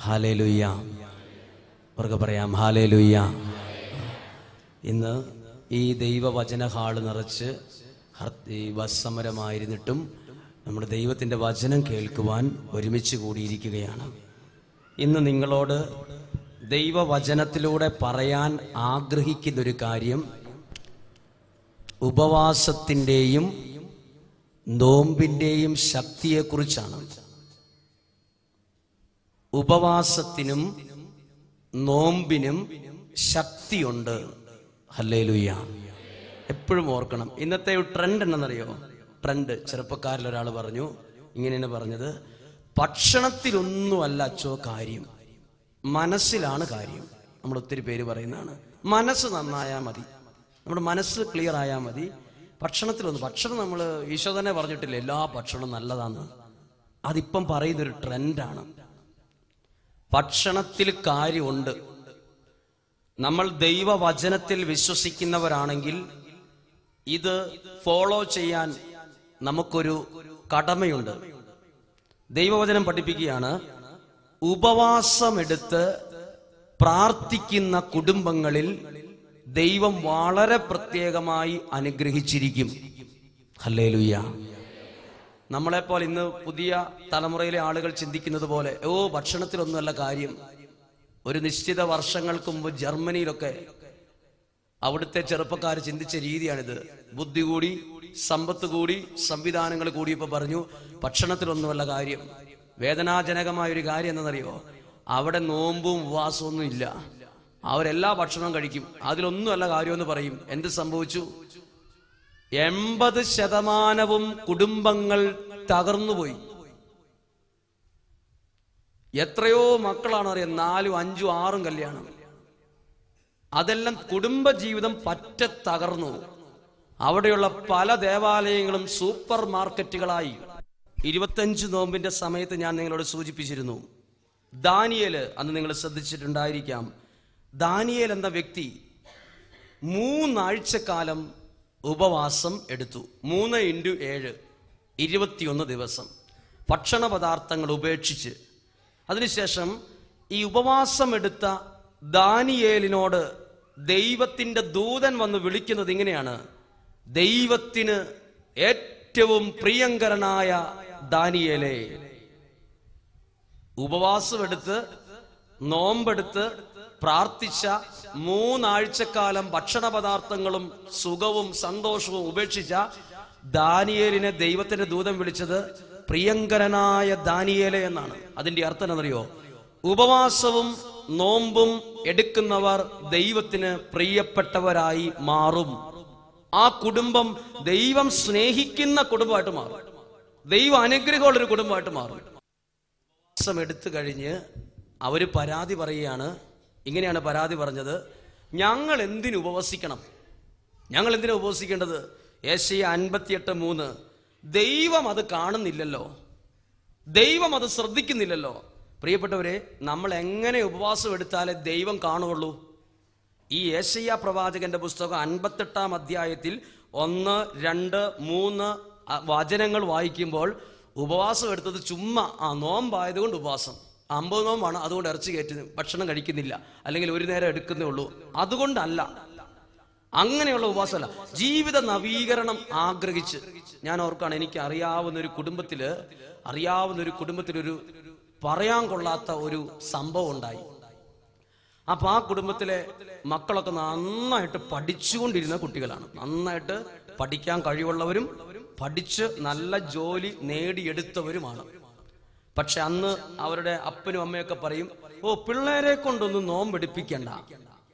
Hallelujah അവർക്ക് പറയാം hallelujah ഇന്ന് ഈ ദൈവവചന ഹാൾ നിറച്ച് ഈ ബസ് നമ്മുടെ ദൈവത്തിന്റെ വചനം കേൾക്കുവാൻ ഒരുമിച്ച് കൂടിയിരിക്കുകയാണ്. ഇന്ന് നിങ്ങളോട് ദൈവവചനത്തിലൂടെ പറയാൻ ആഗ്രഹിക്കുന്നൊരു കാര്യം ഉപവാസത്തിന്റെയും നോമ്പിന്റെയും ശക്തിയെക്കുറിച്ചാണ്. ഉപവാസത്തിനും നോമ്പിനും ശക്തിയുണ്ട്. ഹല്ലേലൂയ. എപ്പോഴും ഓർക്കണം. ഇന്നത്തെ ഒരു ട്രെൻഡ് എന്നറിയോ ട്രെൻഡ് ചെറുപ്പക്കാരിൽ ഒരാൾ പറഞ്ഞു. ഇങ്ങനെയാണ് പറഞ്ഞത്. ഭക്ഷണത്തിലൊന്നുമല്ല അച്ചോ കാര്യം. മനസ്സിലാണ് കാര്യം. നമ്മൾ ഒത്തിരി പേര് പറയുന്നതാണ്. മനസ്സ് നന്നായാൽ മതി. നമ്മുടെ മനസ്സ് ക്ലിയർ ആയാൽ മതി. ഭക്ഷണത്തിലൊന്നും ഭക്ഷണം നമ്മൾ ഈശോ തന്നെ പറഞ്ഞിട്ടില്ല എല്ലാ ഭക്ഷണവും നല്ലതാണ് അതിപ്പം പറയുന്നൊരു ട്രെൻഡാണ് ഭക്ഷണത്തിൽ കാര്യമുണ്ട്. നമ്മൾ ദൈവവചനത്തിൽ വിശ്വസിക്കുന്നവരാണെങ്കിൽ ഇത് ഫോളോ ചെയ്യാൻ നമുക്കൊരു കടമയുണ്ട്. ദൈവവചനം പഠിപ്പിക്കുകയാണ് ഉപവാസമെടുത്ത് പ്രാർത്ഥിക്കുന്ന കുടുംബങ്ങളിൽ ദൈവം വളരെ പ്രത്യേകമായി അനുഗ്രഹിച്ചിരിക്കും. ഹല്ലേലൂയ്യ നമ്മളെപ്പോൾ ഇന്ന് പുതിയ തലമുറയിലെ ആളുകൾ ചിന്തിക്കുന്നത് പോലെ ഓ ഭക്ഷണത്തിലൊന്നുമല്ല കാര്യം. ഒരു നിശ്ചിത വർഷങ്ങൾക്ക് മുമ്പ് ജർമ്മനിയിലൊക്കെ അവിടുത്തെ ചെറുപ്പക്കാർ ചിന്തിച്ച രീതിയാണിത്. ബുദ്ധി കൂടി സമ്പത്ത് കൂടി സംവിധാനങ്ങൾ കൂടിയപ്പോൾ പറഞ്ഞു ഭക്ഷണത്തിലൊന്നുമല്ല കാര്യം. വേദനാജനകമായ ഒരു കാര്യം എന്താണെന്നറിയോ? അവിടെ നോമ്പും ഉപവാസവും ഒന്നും ഇല്ല. അവരെല്ലാ ഭക്ഷണവും കഴിക്കും. അതിലൊന്നുമല്ല കാര്യമെന്ന് പറയും. എന്ത് സംഭവിച്ചു? എൺപത് ശതമാനവും കുടുംബങ്ങൾ തകർന്നുപോയി. എത്രയോ മക്കളാണ് അറിയാം നാലും അഞ്ചും ആറും കല്യാണം. അതെല്ലാം കുടുംബ ജീവിതം പറ്റ തകർന്നു. അവിടെയുള്ള പല ദേവാലയങ്ങളും സൂപ്പർ മാർക്കറ്റുകളായി. ഇരുപത്തഞ്ച് നോമ്പിന്റെ സമയത്ത് ഞാൻ നിങ്ങളോട് സൂചിപ്പിച്ചിരുന്നു ദാനിയേൽ അന്ന് നിങ്ങൾ ശ്രദ്ധിച്ചിട്ടുണ്ടായിരിക്കാം. ദാനിയേൽ എന്ന വ്യക്തി മൂന്നാഴ്ചക്കാലം ഉപവാസം എടുത്തു. മൂന്ന് ഇന്റു ഏഴ് ഇരുപത്തിയൊന്ന് ദിവസം. ഭക്ഷണ പദാർത്ഥങ്ങൾ ഉപേക്ഷിച്ച്. അതിനുശേഷം ഈ ഉപവാസം എടുത്ത ദാനിയേലിനോട് ദൈവത്തിന്റെ ദൂതൻ വന്ന് വിളിക്കുന്നത് ഇങ്ങനെയാണ്. ദൈവത്തിന് ഏറ്റവും പ്രിയങ്കരനായ ദാനിയേലേ. ഉപവാസമെടുത്ത് നോമ്പെടുത്ത് പ്രാർത്ഥിച്ച മൂന്നാഴ്ചക്കാലം ഭക്ഷണ പദാർത്ഥങ്ങളും സുഖവും സന്തോഷവും ഉപേക്ഷിച്ച ദാനിയേലിനെ ദൈവത്തിന്റെ ദൂതം വിളിച്ചത് പ്രിയങ്കരനായ ദാനിയേലെ എന്നാണ്. അതിന്റെ അർത്ഥം എന്നറിയോ ഉപവാസവും നോമ്പും എടുക്കുന്നവർ ദൈവത്തിന് പ്രിയപ്പെട്ടവരായി മാറും. ആ കുടുംബം ദൈവം സ്നേഹിക്കുന്ന കുടുംബമായിട്ട് മാറും. ദൈവം അനുഗ്രഹമുള്ളൊരു കുടുംബമായിട്ട് മാറും. ഉപവാസം എടുത്തു കഴിഞ്ഞ് അവർ പരാതി പറയുകയാണ് ഇങ്ങനെയാണ് പരാതി പറഞ്ഞത്. ഞങ്ങൾ എന്തിനു ഉപവസിക്കണം? ഞങ്ങൾ എന്തിനു ഉപവസിക്കേണ്ടത്? ഏഷ്യ അൻപത്തിയെട്ട് മൂന്ന്. ദൈവം അത് കാണുന്നില്ലല്ലോ. ദൈവം അത് ശ്രദ്ധിക്കുന്നില്ലല്ലോ. പ്രിയപ്പെട്ടവരെ നമ്മൾ എങ്ങനെ ഉപവാസം എടുത്താലേ ദൈവം കാണുകയുള്ളൂ? ഈ ഏഷ്യ പ്രവാചകന്റെ പുസ്തകം അൻപത്തെട്ടാം അധ്യായത്തിൽ ഒന്ന് രണ്ട് മൂന്ന് വചനങ്ങൾ വായിക്കുമ്പോൾ ഉപവാസം എടുത്തത് ചുമ്മാ ആ നോമ്പായതുകൊണ്ട് ഉപവാസം. അമ്പത് നോമ്പാണ് അതുകൊണ്ട് ഇറച്ചി കയറ്റി ഭക്ഷണം കഴിക്കുന്നില്ല. അല്ലെങ്കിൽ ഒരു നേരം എടുക്കുന്നേ ഉള്ളൂ. അതുകൊണ്ടല്ല അങ്ങനെയുള്ള ഉപവാസമല്ല ജീവിത നവീകരണം ആഗ്രഹിച്ച് ഞാൻ ഓർക്കാണ് എനിക്ക് അറിയാവുന്ന ഒരു കുടുംബത്തിൽ അറിയാവുന്ന ഒരു കുടുംബത്തിലൊരു പറയാൻ കൊള്ളാത്ത ഒരു സംഭവം ഉണ്ടായി. അപ്പൊ ആ കുടുംബത്തിലെ മക്കളൊക്കെ നന്നായിട്ട് പഠിച്ചുകൊണ്ടിരുന്ന കുട്ടികളാണ്. നന്നായിട്ട് പഠിക്കാൻ കഴിവുള്ളവരും പഠിച്ച് നല്ല ജോലി നേടിയെടുത്തവരുമാണ്. പക്ഷെ അന്ന് അവരുടെ അപ്പനും അമ്മയൊക്കെ പറയും ഓ പിള്ളേരെ കൊണ്ടൊന്നും നോമ്പെടുപ്പിക്കണ്ട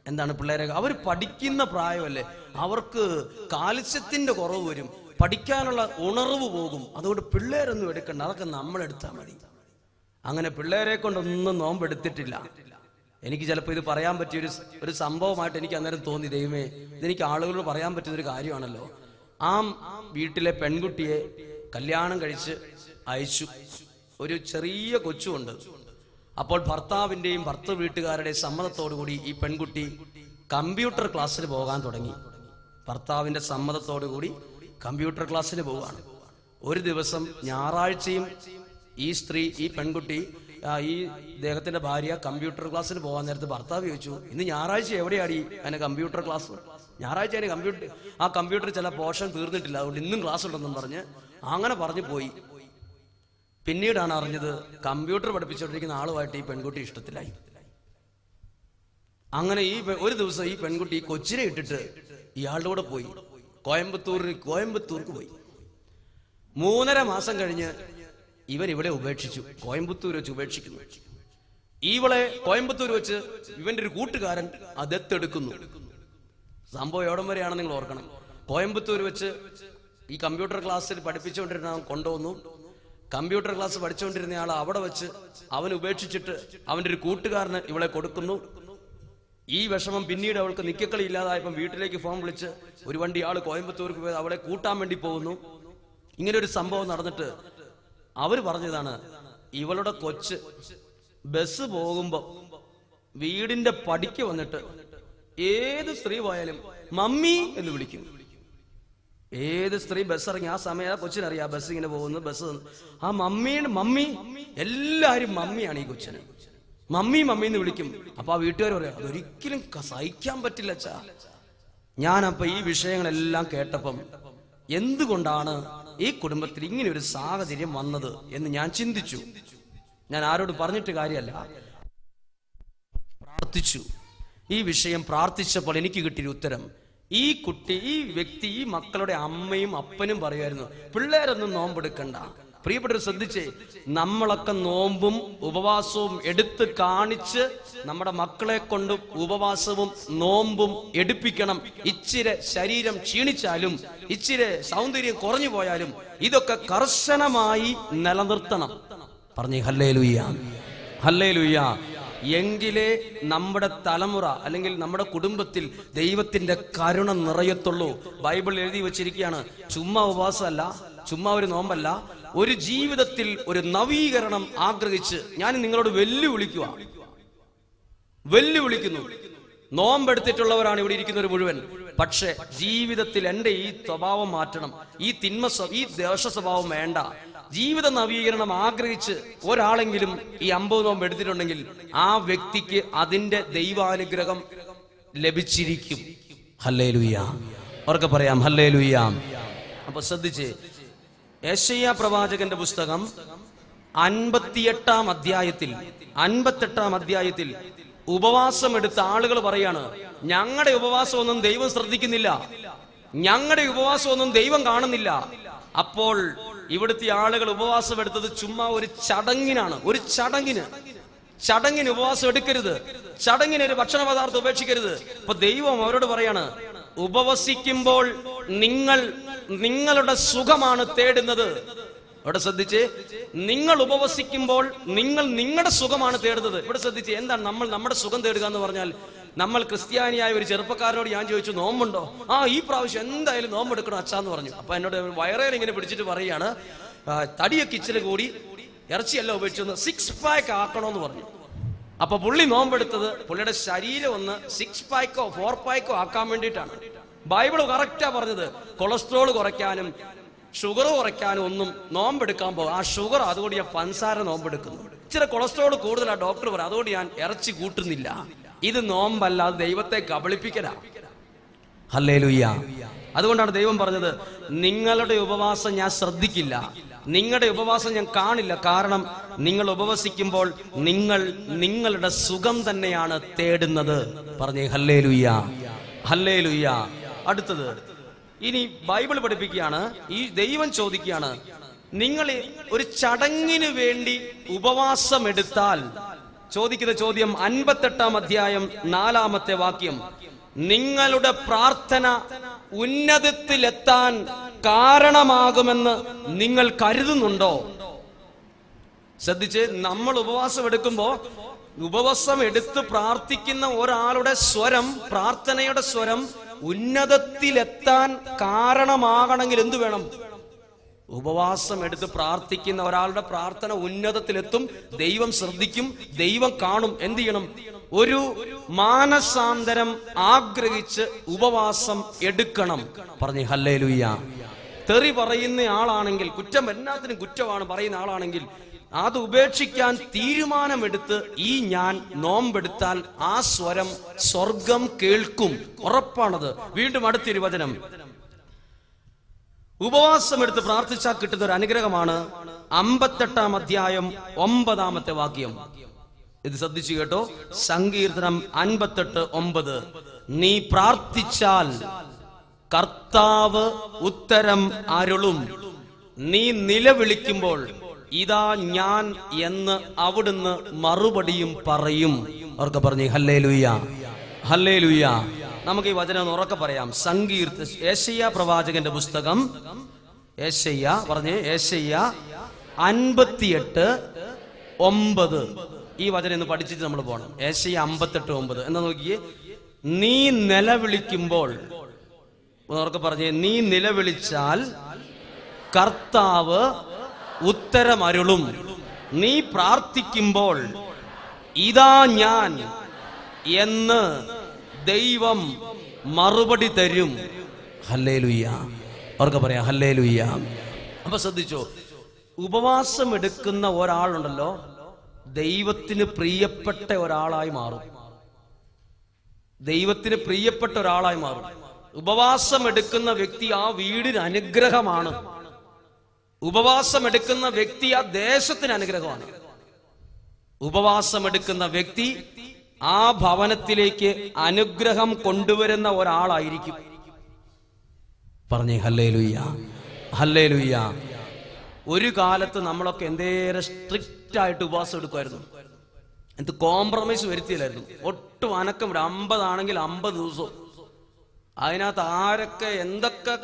എന്താണ് പിള്ളേരെ? അവർ പഠിക്കുന്ന പ്രായമല്ലേ. അവർക്ക് കാൽസ്യത്തിന്റെ കുറവ് വരും പഠിക്കാനുള്ള ഉണർവ് പോകും. അതുകൊണ്ട് പിള്ളേരൊന്നും എടുക്കണ്ട അതൊക്കെ നമ്മൾ എടുത്താൽ മതി. അങ്ങനെ പിള്ളേരെ കൊണ്ടൊന്നും നോമ്പെടുത്തിട്ടില്ല എനിക്ക് ചിലപ്പോൾ ഇത് പറയാൻ പറ്റിയ ഒരു ഒരു സംഭവമായിട്ട് എനിക്ക് അന്നേരം തോന്നി ദൈവമേ ഇതെനിക്ക് ആളുകളോട് പറയാൻ പറ്റുന്ന ഒരു കാര്യമാണല്ലോ. ആ വീട്ടിലെ പെൺകുട്ടിയെ കല്യാണം കഴിച്ച് അയച്ചു. ഒരു ചെറിയ കൊച്ചുണ്ട്. അപ്പോൾ ഭർത്താവിന്റെയും ഭർത്തൃ വീട്ടുകാരുടെയും സമ്മതത്തോടുകൂടി ഈ പെൺകുട്ടി കമ്പ്യൂട്ടർ ക്ലാസ്സിൽ പോകാൻ തുടങ്ങി. ഭർത്താവിന്റെ സമ്മതത്തോടുകൂടി കമ്പ്യൂട്ടർ ക്ലാസ്സിൽ പോവുകയാണ്. ഒരു ദിവസം ഞായറാഴ്ചയും ഈ സ്ത്രീ ഈ പെൺകുട്ടി ഈ ഇദ്ദേഹത്തിന്റെ ഭാര്യ കമ്പ്യൂട്ടർ ക്ലാസ്സിൽ പോകാൻ നേരത്ത് ഭർത്താവ് ചോദിച്ചു ഇന്ന് ഞായറാഴ്ച എവിടെയാടി അതിന് കമ്പ്യൂട്ടർ ക്ലാസ്? ഞായറാഴ്ച അതിന് കമ്പ്യൂട്ടർ ആ കമ്പ്യൂട്ടർ ചില പോഷൻ തീർന്നിട്ടില്ല. അതുകൊണ്ട് ഇന്നും ക്ലാസ് ഉണ്ടെന്നും പറഞ്ഞ് അങ്ങനെ പറഞ്ഞു പോയി. പിന്നീടാണ് അറിഞ്ഞത് കമ്പ്യൂട്ടർ പഠിപ്പിച്ചുകൊണ്ടിരിക്കുന്ന ആളുമായിട്ട് ഈ പെൺകുട്ടി ഇഷ്ടത്തിലായി. അങ്ങനെ ഈ ഒരു ദിവസം ഈ പെൺകുട്ടി കൊച്ചിനെ ഇട്ടിട്ട് ഇയാളുടെ കൂടെ പോയി. കോയമ്പത്തൂരിന് കോയമ്പത്തൂർക്ക് പോയി. മൂന്നര മാസം കഴിഞ്ഞ് ഇവൻ ഇവിടെ ഉപേക്ഷിച്ചു. കോയമ്പത്തൂർ വെച്ച് ഉപേക്ഷിക്കുന്നു. ഇവളെ കോയമ്പത്തൂർ വെച്ച് ഇവന്റെ ഒരു കൂട്ടുകാരൻ അതെത്തെടുക്കുന്നു സംഭവം എവിടം വരെയാണ് നിങ്ങൾ ഓർക്കണം. കോയമ്പത്തൂർ വെച്ച് ഈ കമ്പ്യൂട്ടർ ക്ലാസ്സിൽ പഠിപ്പിച്ചുകൊണ്ടിരുന്ന കൊണ്ടുവന്നു. കമ്പ്യൂട്ടർ ക്ലാസ് പഠിച്ചുകൊണ്ടിരുന്ന ആൾ അവിടെ വെച്ച് അവൻ ഉപേക്ഷിച്ചിട്ട് അവന്റെ ഒരു കൂട്ടുകാരന് ഇവളെ കൊടുക്കുന്നു. ഈ വിഷമം പിന്നീട് അവൾക്ക് നിക്കക്കളി ഇല്ലാതായപ്പം വീട്ടിലേക്ക് ഫോൺ വിളിച്ച് ഒരു വണ്ടി ആൾ കോയമ്പത്തൂർക്ക് പോയത് അവളെ കൂട്ടാൻ വേണ്ടി പോകുന്നു. ഇങ്ങനെ ഒരു സംഭവം നടന്നിട്ട് അവർ പറഞ്ഞതാണ് ഇവളുടെ കൊച്ച് ബസ് പോകുമ്പോ വീടിന്റെ പടിക്ക് വന്നിട്ട് ഏത് സ്ത്രീ പോയാലും മമ്മി എന്ന് വിളിക്കും ഏത് സ്ത്രീ ബസ് ഇറങ്ങി ആ സമയം കൊച്ചിനറിയാ ബസ് ഇങ്ങനെ പോകുന്നു ബസ് ആ മമ്മിയുടെ മമ്മി എല്ലാരും മമ്മിയാണ് ഈ കൊച്ചിന്. മമ്മി മമ്മി എന്ന് വിളിക്കും. അപ്പൊ ആ വീട്ടുകാർ പറയാം അതൊരിക്കലും സഹിക്കാൻ പറ്റില്ല അച്ഛാ. ഞാൻ അപ്പൊ ഈ വിഷയങ്ങളെല്ലാം കേട്ടപ്പം എന്തുകൊണ്ടാണ് ഈ കുടുംബത്തിൽ ഇങ്ങനെ ഒരു സാഹചര്യം വന്നത് എന്ന് ഞാൻ ചിന്തിച്ചു. ഞാൻ ആരോട് പറഞ്ഞിട്ട് കാര്യമല്ല. പ്രാർത്ഥിച്ചു. ഈ വിഷയം പ്രാർത്ഥിച്ചപ്പോൾ എനിക്ക് കിട്ടിയൊരു ഉത്തരം. ഈ കുട്ടി ഈ വ്യക്തി ഈ മക്കളുടെ അമ്മയും അപ്പനും പറയുമായിരുന്നു പിള്ളേരൊന്നും നോമ്പെടുക്കണ്ട. പ്രിയപ്പെട്ടവർ ശ്രദ്ധിച്ചേ നമ്മളൊക്കെ നോമ്പും ഉപവാസവും എടുത്ത് കാണിച്ച് നമ്മുടെ മക്കളെ കൊണ്ട് ഉപവാസവും നോമ്പും എടുപ്പിക്കണം. ഇച്ചിരി ശരീരം ക്ഷീണിച്ചാലും ഇച്ചിരി സൗന്ദര്യം കുറഞ്ഞു പോയാലും ഇതൊക്കെ കർശനമായി നിലനിർത്തണം. പറഞ്ഞു ഹല്ലേ ലുയ്യ ഹല്ലേ ലുയ്യ എങ്കിലേ നമ്മുടെ തലമുറ അല്ലെങ്കിൽ നമ്മുടെ കുടുംബത്തിൽ ദൈവത്തിന്റെ കരുണ നിറയത്തുള്ളൂ. ബൈബിൾ എഴുതി വെച്ചിരിക്കുകയാണ്. ചുമ്മാ ഉപവാസമല്ല ചുമ്മാ ഒരു നോമ്പല്ല. ഒരു ജീവിതത്തിൽ ഒരു നവീകരണം ആഗ്രഹിച്ച് ഞാൻ നിങ്ങളോട് വെല്ലുവിളിക്കുക വെല്ലുവിളിക്കുന്നു. നോമ്പെടുത്തിട്ടുള്ളവരാണ് ഇവിടെ ഇരിക്കുന്നവർ മുഴുവൻ. പക്ഷെ ജീവിതത്തിൽ എന്റെ ഈ സ്വഭാവം മാറ്റണം. ഈ തിന്മ ഈ ദേശ സ്വഭാവം വേണ്ട. ജീവിത നവീകരണം ആഗ്രഹിച്ച് ഒരാളെങ്കിലും ഈ അമ്പത് നോമ്പ് എടുത്തിട്ടുണ്ടെങ്കിൽ ആ വ്യക്തിക്ക് അതിന്റെ ദൈവാനുഗ്രഹം ലഭിച്ചിരിക്കും. ഹല്ലേ ലുയാം അവർക്ക് പറയാം ഹല്ലേ ലുയാം അപ്പൊ ശ്രദ്ധിച്ച് ഏഷ്യ പ്രവാചകന്റെ പുസ്തകം അൻപത്തിയെട്ടാം അധ്യായത്തിൽ അൻപത്തെട്ടാം അധ്യായത്തിൽ ഉപവാസം എടുത്ത ആളുകൾ പറയാണ് ഞങ്ങളുടെ ഉപവാസമൊന്നും ദൈവം ശ്രദ്ധിക്കുന്നില്ല. ഞങ്ങളുടെ ഉപവാസമൊന്നും ദൈവം കാണുന്നില്ല. അപ്പോൾ ഇവിടുത്തെ ആളുകൾ ഉപവാസം എടുത്തത് ചുമ്മാ ഒരു ചടങ്ങിനാണ്. ഒരു ചടങ്ങിന്. ചടങ്ങിന് ഉപവാസം എടുക്കരുത്. ചടങ്ങിന് ഒരു ഭക്ഷണ പദാർത്ഥം ഉപേക്ഷിക്കരുത്. ഇപ്പൊ ദൈവം അവരോട് പറയാണ് ഉപവസിക്കുമ്പോൾ നിങ്ങൾ നിങ്ങളുടെ സുഖമാണ് തേടുന്നത്. ഇവിടെ ശ്രദ്ധിച്ച് നിങ്ങൾ ഉപവസിക്കുമ്പോൾ നിങ്ങൾ നിങ്ങളുടെ സുഖമാണ് തേടുന്നത്. ഇവിടെ ശ്രദ്ധിച്ച് എന്താണ് നമ്മൾ നമ്മുടെ സുഖം തേടുക എന്ന് പറഞ്ഞാൽ നമ്മൾ ക്രിസ്ത്യാനിയായ ഒരു ചെറുപ്പക്കാരനോട് ഞാൻ ചോദിച്ചു നോമ്പുണ്ടോ? ആ ഈ പ്രാവശ്യം എന്തായാലും നോമ്പെടുക്കണം അച്ഛാന്ന് പറഞ്ഞു. അപ്പൊ എന്നോട് വയറേൽ ഇങ്ങനെ പിടിച്ചിട്ട് പറയാണ് തടിയ ഇച്ചിരി കൂടി ഇറച്ചിയല്ല ഉപയോഗിച്ചൊന്ന് സിക്സ് പാക്ക് ആക്കണമെന്ന് പറഞ്ഞു. അപ്പൊ പുള്ളി നോമ്പെടുത്തത് പുള്ളിയുടെ ശരീരം ഒന്ന് സിക്സ് പാക്കോ ഫോർ പാക്കോ ആക്കാൻ വേണ്ടിയിട്ടാണ്. ബൈബിൾ കറക്റ്റാ പറഞ്ഞത് കൊളസ്ട്രോൾ കുറയ്ക്കാനും ഷുഗർ കുറയ്ക്കാനും ഒന്നും നോമ്പെടുക്കാൻ പോകും. ആ ഷുഗർ അതുകൊണ്ട് ഞാൻ പൻസാര നോമ്പെടുക്കുന്നു. ഇച്ചിരി കൊളസ്ട്രോൾ കൂടുതലാണ് ഡോക്ടർ പറയും അതുകൊണ്ട് ഞാൻ ഇറച്ചി കൂട്ടുന്നില്ല. ഇത് നോമ്പല്ല അത് ദൈവത്തെ കബളിപ്പിക്കലാ ഹല്ലേലൂയ്യ. അതുകൊണ്ടാണ് ദൈവം പറഞ്ഞത് നിങ്ങളുടെ ഉപവാസം ഞാൻ ശ്രദ്ധിക്കില്ല. നിങ്ങളുടെ ഉപവാസം ഞാൻ കാണില്ല. കാരണം നിങ്ങൾ ഉപവസിക്കുമ്പോൾ നിങ്ങൾ നിങ്ങളുടെ സുഖം തന്നെയാണ് തേടുന്നത്. പറഞ്ഞേ ഹല്ലേലൂയ്യ. ഹല്ലേലൂയ്യ. അടുത്തത് ഇനി ബൈബിൾ പഠിപ്പിക്കുകയാണ്. ഈ ദൈവം ചോദിക്കുകയാണ് നിങ്ങൾ ഒരു ചടങ്ങിന് വേണ്ടി ഉപവാസം എടുത്താൽ ചോദിക്കുന്ന ചോദ്യം അൻപത്തെട്ടാം അധ്യായം നാലാമത്തെ വാക്യം. നിങ്ങളുടെ പ്രാർത്ഥന ഉന്നതത്തിലെത്താൻ കാരണമാകുമെന്ന് നിങ്ങൾ കരുതുന്നുണ്ടോ? ശ്രദ്ധിച്ച് നമ്മൾ ഉപവാസം എടുക്കുമ്പോ ഉപവാസം എടുത്ത് പ്രാർത്ഥിക്കുന്ന ഒരാളുടെ സ്വരം പ്രാർത്ഥനയുടെ സ്വരം ഉന്നതത്തിലെത്താൻ കാരണമാകണമെങ്കിൽ എന്തു വേണം? ഉപവാസം എടുത്ത് പ്രാർത്ഥിക്കുന്ന ഒരാളുടെ പ്രാർത്ഥന ഉന്നതത്തിലെത്തും ദൈവം ശ്രദ്ധിക്കും ദൈവം കാണും. എന്ത് ചെയ്യണം? ഒരു മാനസാന്തരം ആഗ്രഹിച്ച് ഉപവാസം എടുക്കണം. പറഞ്ഞു ഹല്ലേ തെറി പറയുന്ന ആളാണെങ്കിൽ കുറ്റം എല്ലാത്തിനും കുറ്റമാണ് പറയുന്ന ആളാണെങ്കിൽ അത് ഉപേക്ഷിക്കാൻ തീരുമാനമെടുത്ത് ഈ ഞാൻ നോമ്പെടുത്താൽ ആ സ്വരം സ്വർഗം കേൾക്കും. ഉറപ്പാണത്. വീണ്ടും അടുത്തൊരു വചനം. ഉപവാസം എടുത്ത് പ്രാർത്ഥിച്ചാൽ കിട്ടുന്ന ഒരു അനുഗ്രഹമാണ് അമ്പത്തെട്ടാം അധ്യായം ഒമ്പതാമത്തെ വാക്യം. ഇത് ശ്രദ്ധിച്ചു കേട്ടോ. സങ്കീർത്തനം അൻപത്തെട്ട് ഒമ്പത്. നീ പ്രാർത്ഥിച്ചാൽ കർത്താവ് ഉത്തരം അരുളും. നീ നിലവിളിക്കുമ്പോൾ ഇതാ ഞാൻ എന്ന് അവിടുന്ന് മറുപടിയും പറയും. അവർക്ക് പറഞ്ഞു ഹല്ലേ ലുയ്യ ഹല്ലേ ലുയ്യ നമുക്ക് ഈ വചനം ഒന്ന് ഉറക്കെ പറയാം. സങ്കീർത്ത ഏഷ്യ പ്രവാചകന്റെ പുസ്തകം. ഏഷ്യ പറഞ്ഞ് ഏഷ്യ അൻപത്തിയെട്ട് ഒമ്പത്. ഈ വചനം ഇന്ന് പഠിച്ചിട്ട് നമ്മൾ പോകണം ഏഷ്യ അമ്പത്തെട്ട് ഒമ്പത്. എന്താ നോക്കിയേ? നീ നിലവിളിക്കുമ്പോൾ ഉറക്കെ പറഞ്ഞേ നീ നിലവിളിച്ചാൽ കർത്താവ് ഉത്തരമരുളും. നീ പ്രാർത്ഥിക്കുമ്പോൾ ഇതാ ഞാൻ എന്ന് ദൈവം മറുപടി തരും. ഹല്ലേ ലുയ്യ അവർക്ക് പറയാം ഹല്ലേ അപ്പൊ ശ്രദ്ധിച്ചോ ഉപവാസം എടുക്കുന്ന ഒരാളുണ്ടല്ലോ ദൈവത്തിന് പ്രിയപ്പെട്ട ഒരാളായി മാറും. ദൈവത്തിന് പ്രിയപ്പെട്ട ഒരാളായി മാറും. ഉപവാസം എടുക്കുന്ന വ്യക്തി ആ വീടിന് അനുഗ്രഹമാണ്. ഉപവാസം എടുക്കുന്ന വ്യക്തി ആ ദേശത്തിന് അനുഗ്രഹമാണ്. ഉപവാസം എടുക്കുന്ന വ്യക്തി ആ ഭവനത്തിലേക്ക് അനുഗ്രഹം കൊണ്ടുവരുന്ന ഒരാളായിരിക്കും. പറഞ്ഞേ ഹല്ലേ ലുയ്യ ഹല്ലേ ലുയ്യ ഒരു കാലത്ത് നമ്മളൊക്കെ എന്തേറെ സ്ട്രിക്റ്റ് ആയിട്ട് ഉപവാസം എടുക്കുമായിരുന്നു. എന്ത് കോംപ്രമൈസ് വരുത്തിയില്ലായിരുന്നു. ഒട്ടും അനക്കം ഇവിടെ അമ്പതാണെങ്കിൽ അമ്പത് ദിവസവും. അതിനകത്ത് ആരൊക്കെ എന്തൊക്കെ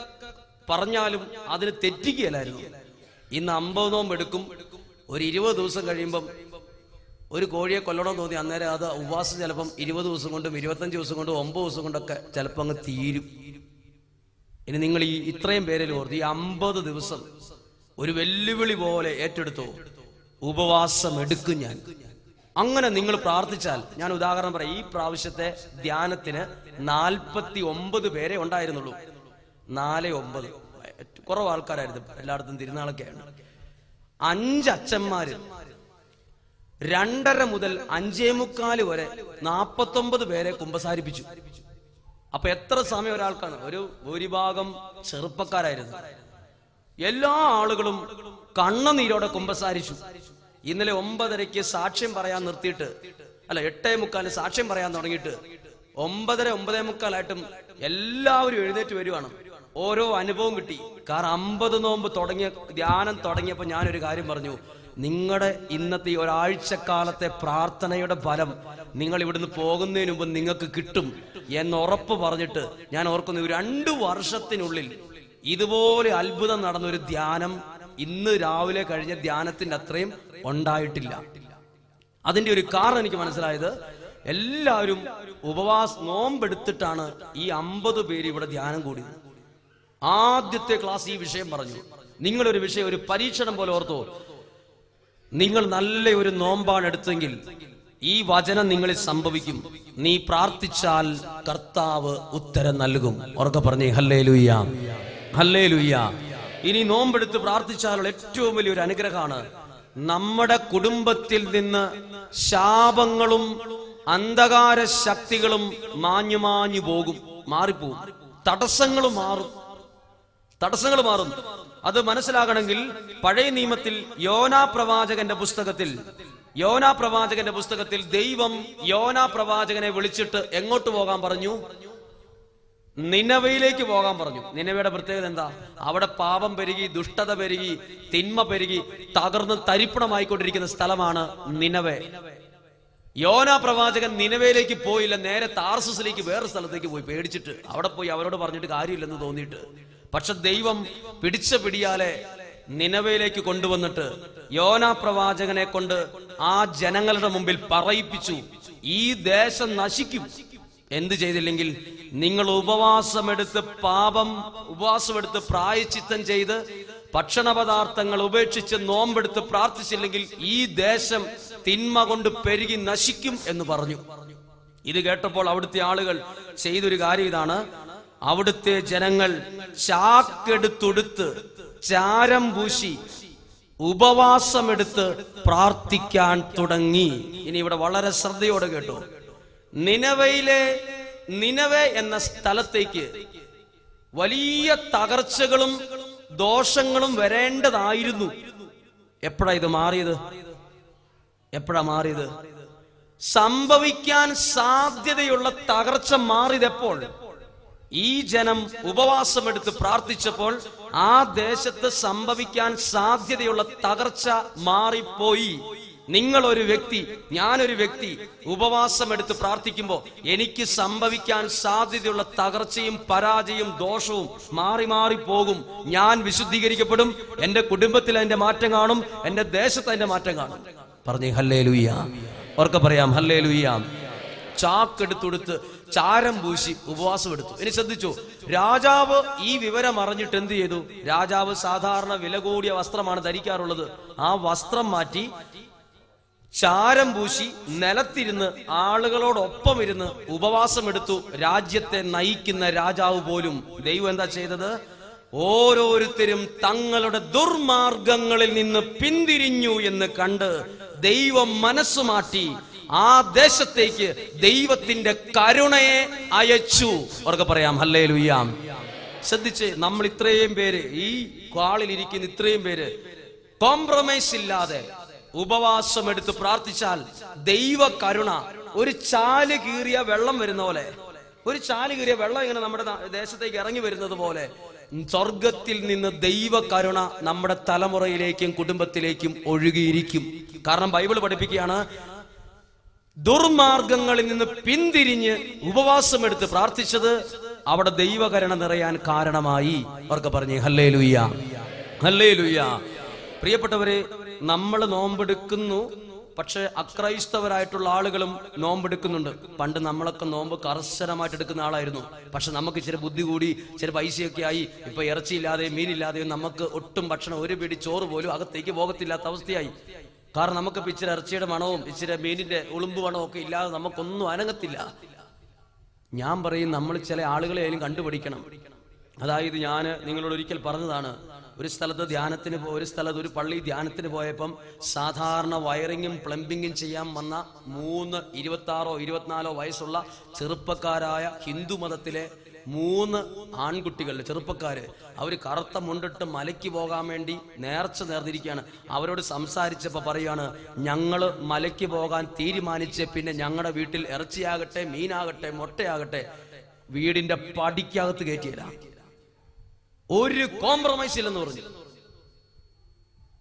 പറഞ്ഞാലും അതിന് തെറ്റിക്കുകയല്ലായിരുന്നു. ഇന്ന് അമ്പത് നോമ്പ് എടുക്കും. ഒരു ഇരുപത് ദിവസം കഴിയുമ്പം ഒരു കോഴിയെ കൊല്ലണമെന്ന് തോന്നി അന്നേരം അത് ഉപവാസം ചിലപ്പം ഇരുപത് ദിവസം കൊണ്ടും ഇരുപത്തഞ്ച് ദിവസം കൊണ്ടും ഒമ്പത് ദിവസം കൊണ്ടൊക്കെ ചിലപ്പോൾ അങ്ങ് തീരും. ഇനി നിങ്ങൾ ഈ ഇത്രയും പേരിൽ ഓർത്ത് ഈ അമ്പത് ദിവസം ഒരു വെല്ലുവിളി പോലെ ഏറ്റെടുത്തു. ഉപവാസം എടുക്കും ഞാൻ. അങ്ങനെ നിങ്ങൾ പ്രാർത്ഥിച്ചാൽ ഞാൻ ഉദാഹരണം പറയാം ഈ പ്രാവശ്യത്തെ ധ്യാനത്തിന് നാൽപ്പത്തി ഒമ്പത് പേരെ ഉണ്ടായിരുന്നുള്ളൂ. നാല് ഒമ്പത്. കുറവ് ആൾക്കാരായിരുന്നു എല്ലായിടത്തും തിരുനാളൊക്കെയാണ് അഞ്ച് അച്ഛന്മാര് രണ്ടര മുതൽ അഞ്ചേ മുക്കാൽ വരെ നാപ്പത്തൊമ്പത് പേരെ കുമ്പസാരിപ്പിച്ചു. അപ്പൊ എത്ര സമയം ഒരാൾക്കാണ്? ഒരു ഭൂരിഭാഗം ചെറുപ്പക്കാരായിരുന്നു. എല്ലാ ആളുകളും കണ്ണനീരോടെ കുമ്പസാരിച്ചു. ഇന്നലെ ഒമ്പതരയ്ക്ക് സാക്ഷ്യം പറയാൻ നിർത്തിയിട്ട് അല്ല എട്ടേ മുക്കാലിന് സാക്ഷ്യം പറയാൻ തുടങ്ങിയിട്ട് ഒമ്പതര ഒമ്പതേ മുക്കാലായിട്ടും എല്ലാവരും എഴുന്നേറ്റ് വരുവാണ്. ഓരോ അനുഭവം കിട്ടി. കാരണം അമ്പത് നോമ്പ് തുടങ്ങിയ ധ്യാനം തുടങ്ങിയപ്പോൾ ഞാനൊരു കാര്യം പറഞ്ഞു. നിങ്ങളുടെ ഇന്നത്തെ ഈ ഒരാഴ്ചക്കാലത്തെ പ്രാർത്ഥനയുടെ ഫലം നിങ്ങൾ ഇവിടുന്ന് പോകുന്നതിന് മുമ്പ് നിങ്ങൾക്ക് കിട്ടും എന്ന് ഉറപ്പ് പറഞ്ഞിട്ട് ഞാൻ ഓർക്കുന്നു രണ്ടു വർഷത്തിനുള്ളിൽ ഇതുപോലെ അത്ഭുതം നടന്ന ഒരു ധ്യാനം ഇന്ന് രാവിലെ കഴിഞ്ഞ ധ്യാനത്തിന്റെ അത്രയും ഉണ്ടായിട്ടില്ല. അതിന്റെ ഒരു കാരണം എനിക്ക് മനസ്സിലായത് എല്ലാവരും ഉപവാസ നോമ്പെടുത്തിട്ടാണ് ഈ അമ്പത് പേര് ഇവിടെ ധ്യാനം കൂടിയത്. ആദ്യത്തെ ക്ലാസ് ഈ വിഷയം പറഞ്ഞു. നിങ്ങളൊരു വിഷയം ഒരു പരീക്ഷണം പോലെ ഓർത്തോ. നിങ്ങൾ നല്ല ഒരു നോമ്പാണ് എടുത്തെങ്കിൽ ഈ വചനം നിങ്ങളിൽ സംഭവിക്കും. നീ പ്രാർത്ഥിച്ചാൽ കർത്താവ് ഉത്തരം നൽകും. ഉറക്കെ പറഞ്ഞേ ഹല്ലേ ലുയ്യ ഹല്ലേ ലുയ്യ ഇനി നോമ്പെടുത്ത് പ്രാർത്ഥിച്ചാലുള്ള ഏറ്റവും വലിയൊരു അനുഗ്രഹമാണ് നമ്മുടെ കുടുംബത്തിൽ നിന്ന് ശാപങ്ങളും അന്ധകാര ശക്തികളും മാഞ്ഞു മാഞ്ഞു പോകും മാറിപ്പോകും തടസ്സങ്ങൾ മാറും. തടസ്സങ്ങൾ മാറും. അത് മനസ്സിലാകണമെങ്കിൽ പഴയ നിയമത്തിൽ യോനാ പ്രവാചകന്റെ പുസ്തകത്തിൽ യോനാ പ്രവാചകന്റെ പുസ്തകത്തിൽ ദൈവം യോനാ പ്രവാചകനെ വിളിച്ചിട്ട് എങ്ങോട്ട് പോകാൻ പറഞ്ഞു? നിനവയിലേക്ക് പോകാൻ പറഞ്ഞു. നിനവയുടെ പ്രത്യേകത എന്താ? അവിടെ പാപം പെരുകി ദുഷ്ടത പെരുകി തിന്മ പെരുകി തകർന്ന് തരിപ്പണമായിക്കൊണ്ടിരിക്കുന്ന സ്ഥലമാണ് നിനവേ. യോന പ്രവാചകൻ നിനവയിലേക്ക് പോയില്ല നേരെ താർസസിലേക്ക് വേറെ സ്ഥലത്തേക്ക് പോയി പേടിച്ചിട്ട്. അവിടെ പോയി അവരോട് പറഞ്ഞിട്ട് കാര്യമില്ലെന്ന് തോന്നിയിട്ട്. പക്ഷെ ദൈവം പിടിച്ച പിടിയാലെ നിലവയിലേക്ക് കൊണ്ടുവന്നിട്ട് യോന പ്രവാചകനെ കൊണ്ട് ആ ജനങ്ങളുടെ മുമ്പിൽ പറയിപ്പിച്ചു. ഈ ദേശം നശിക്കും. എന്ത് ചെയ്തില്ലെങ്കിൽ നിങ്ങൾ ഉപവാസമെടുത്ത് പാപം ഉപവാസമെടുത്ത് പ്രായച്ചിത്തം ചെയ്ത് ഭക്ഷണ പദാർത്ഥങ്ങൾ ഉപേക്ഷിച്ച് നോമ്പെടുത്ത് പ്രാർത്ഥിച്ചില്ലെങ്കിൽ ഈ ദേശം തിന്മ കൊണ്ട് പെരുകി നശിക്കും എന്ന് പറഞ്ഞു. ഇത് കേട്ടപ്പോൾ അവിടുത്തെ ആളുകൾ ചെയ്തൊരു കാര്യം ഇതാണ്. അവിടുത്തെ ജനങ്ങൾ ചാക്കെടുത്തൊടുത്ത് ചാരം പൂശി ഉപവാസമെടുത്ത് പ്രാർത്ഥിക്കാൻ തുടങ്ങി. ഇനി ഇവിടെ വളരെ ശ്രദ്ധയോടെ കേട്ടോ. നിനവയിലെ നിനവ എന്ന സ്ഥലത്തേക്ക് വലിയ തകർച്ചകളും ദോഷങ്ങളും വരേണ്ടതായിരുന്നു. എപ്പോഴാ ഇത് മാറിയത്? എപ്പോഴാ മാറിയത്? സംഭവിക്കാൻ സാധ്യതയുള്ള തകർച്ച മാറിയതെപ്പോൾ? ഈ ജനം ഉപവാസമെടുത്ത് പ്രാർത്ഥിച്ചപ്പോൾ ആ ദേശത്ത് സംഭവിക്കാൻ സാധ്യതയുള്ള തകർച്ച മാറിപ്പോയി. നിങ്ങൾ ഒരു വ്യക്തി ഞാനൊരു വ്യക്തി ഉപവാസമെടുത്ത് പ്രാർത്ഥിക്കുമ്പോൾ എനിക്ക് സംഭവിക്കാൻ സാധ്യതയുള്ള തകർച്ചയും പരാജയവും ദോഷവും മാറി മാറി പോകും. ഞാൻ വിശുദ്ധീകരിക്കപ്പെടും എന്റെ കുടുംബത്തിൽ അതിന്റെ മാറ്റം കാണും എന്റെ ദേശത്ത് അതിന്റെ മാറ്റം കാണും. പറഞ്ഞു ഹല്ലേ ലുയ്യ ഓർക്കെ പറയാം ഹല്ലേ ലുയ്യ ചാക്കെടുത്തെടുത്ത് ചാരം പൂശി ഉപവാസം എടുത്തു ഇനി ശ്രദ്ധിച്ചു രാജാവ് ഈ വിവരം അറിഞ്ഞിട്ട് എന്ത് ചെയ്തു? രാജാവ് സാധാരണ വില കൂടിയ വസ്ത്രമാണ് ധരിക്കാറുള്ളത്. ആ വസ്ത്രം മാറ്റി ചാരം പൂശി നിലത്തിരുന്ന് ആളുകളോടൊപ്പം ഇരുന്ന് ഉപവാസം എടുത്തു രാജ്യത്തെ നയിക്കുന്ന രാജാവ് പോലും ദൈവം എന്താ ചെയ്തത്? ഓരോരുത്തരും തങ്ങളുടെ ദുർമാർഗങ്ങളിൽ നിന്ന് പിന്തിരിഞ്ഞു എന്ന് കണ്ട് ദൈവം മനസ്സു മാറ്റി ആ ദേശത്തേക്ക് ദൈവത്തിന്റെ കരുണയെ അയച്ചു. അവർക്ക് പറയാം ഹല്ലേ ലുയ്യാം ശ്രദ്ധിച്ച് നമ്മൾ ഇത്രയും പേര് ഈ കാളിൽ ഇരിക്കുന്ന ഇത്രയും പേര് കോംപ്രമൈസ് ഇല്ലാതെ ഉപവാസം എടുത്ത് പ്രാർത്ഥിച്ചാൽ ദൈവ കരുണ ഒരു ചാൽ കീറിയ വെള്ളം വരുന്ന പോലെ ഒരു ചാൽ കീറിയ വെള്ളം ഇങ്ങനെ നമ്മുടെ ദേശത്തേക്ക് ഇറങ്ങി വരുന്നത് പോലെ സ്വർഗത്തിൽ നിന്ന് ദൈവ കരുണ നമ്മുടെ തലമുറയിലേക്കും കുടുംബത്തിലേക്കും ഒഴുകിയിരിക്കും. കാരണം ബൈബിൾ പഠിപ്പിക്കുകയാണ് ദുർമാർഗങ്ങളിൽ നിന്ന് പിന്തിരിഞ്ഞ് ഉപവാസം എടുത്ത് പ്രാർത്ഥിച്ചത് അവിടെ ദൈവകരണ നിറയാൻ കാരണമായി. അവർക്ക് പറഞ്ഞു ഹല്ലേ ലുയ്യ ഹല്ലേ ലുയ്യ പ്രിയപ്പെട്ടവരെ നമ്മൾ നോമ്പെടുക്കുന്നു പക്ഷെ അക്രൈസ്തവരായിട്ടുള്ള ആളുകളും നോമ്പെടുക്കുന്നുണ്ട്. പണ്ട് നമ്മളൊക്കെ നോമ്പ് കർശനമായിട്ട് എടുക്കുന്ന ആളായിരുന്നു. പക്ഷെ നമുക്ക് ഇച്ചിരി ബുദ്ധി കൂടി ചില പൈസയൊക്കെ ആയി. ഇപ്പൊ ഇറച്ചിയില്ലാതെയും മീനില്ലാതെയും നമുക്ക് ഒട്ടും ഭക്ഷണം ഒരു പിടി ചോറ് പോലും അകത്തേക്ക് പോകത്തില്ലാത്ത അവസ്ഥയായി. കാരണം നമുക്ക് ഇച്ചിരി ഇറച്ചിയുടെ മണവും ഇച്ചിരി മീനിന്റെ ഉളുമ്പ് മണവും ഒക്കെ ഇല്ലാതെ നമുക്കൊന്നും അനങ്ങത്തില്ല. ഞാൻ പറയും നമ്മൾ ചില ആളുകളെ ആയാലും കണ്ടുപിടിക്കണം. അതായത് ഞാൻ നിങ്ങളോട് ഒരിക്കൽ പറഞ്ഞതാണ് ഒരു സ്ഥലത്ത് ധ്യാനത്തിന് ഒരു സ്ഥലത്ത് ഒരു പള്ളി ധ്യാനത്തിന് പോയപ്പം സാധാരണ വയറിങ്ങും പ്ലംബിങ്ങും ചെയ്യാൻ വന്ന മൂന്ന് ഇരുപത്തി ആറോ ഇരുപത്തിനാലോ വയസ്സുള്ള ചെറുപ്പക്കാരായ ഹിന്ദു മതത്തിലെ മൂന്ന് ആൺകുട്ടികൾ ചെറുപ്പക്കാര്. അവർ കറുത്ത മുണ്ടിട്ട് മലയ്ക്ക് പോകാൻ വേണ്ടി നേർച്ച നേർന്നിരിക്കുകയാണ്. അവരോട് സംസാരിച്ചപ്പോ പറയാണ് ഞങ്ങൾ മലയ്ക്ക് പോകാൻ തീരുമാനിച്ച് പിന്നെ ഞങ്ങളുടെ വീട്ടിൽ ഇറച്ചിയാകട്ടെ മീനാകട്ടെ മുട്ടയാകട്ടെ വീടിന്റെ പടിക്കകത്ത് കയറ്റിയില്ല ഒരു കോംപ്രമൈസ് ഇല്ലെന്ന് പറഞ്ഞു.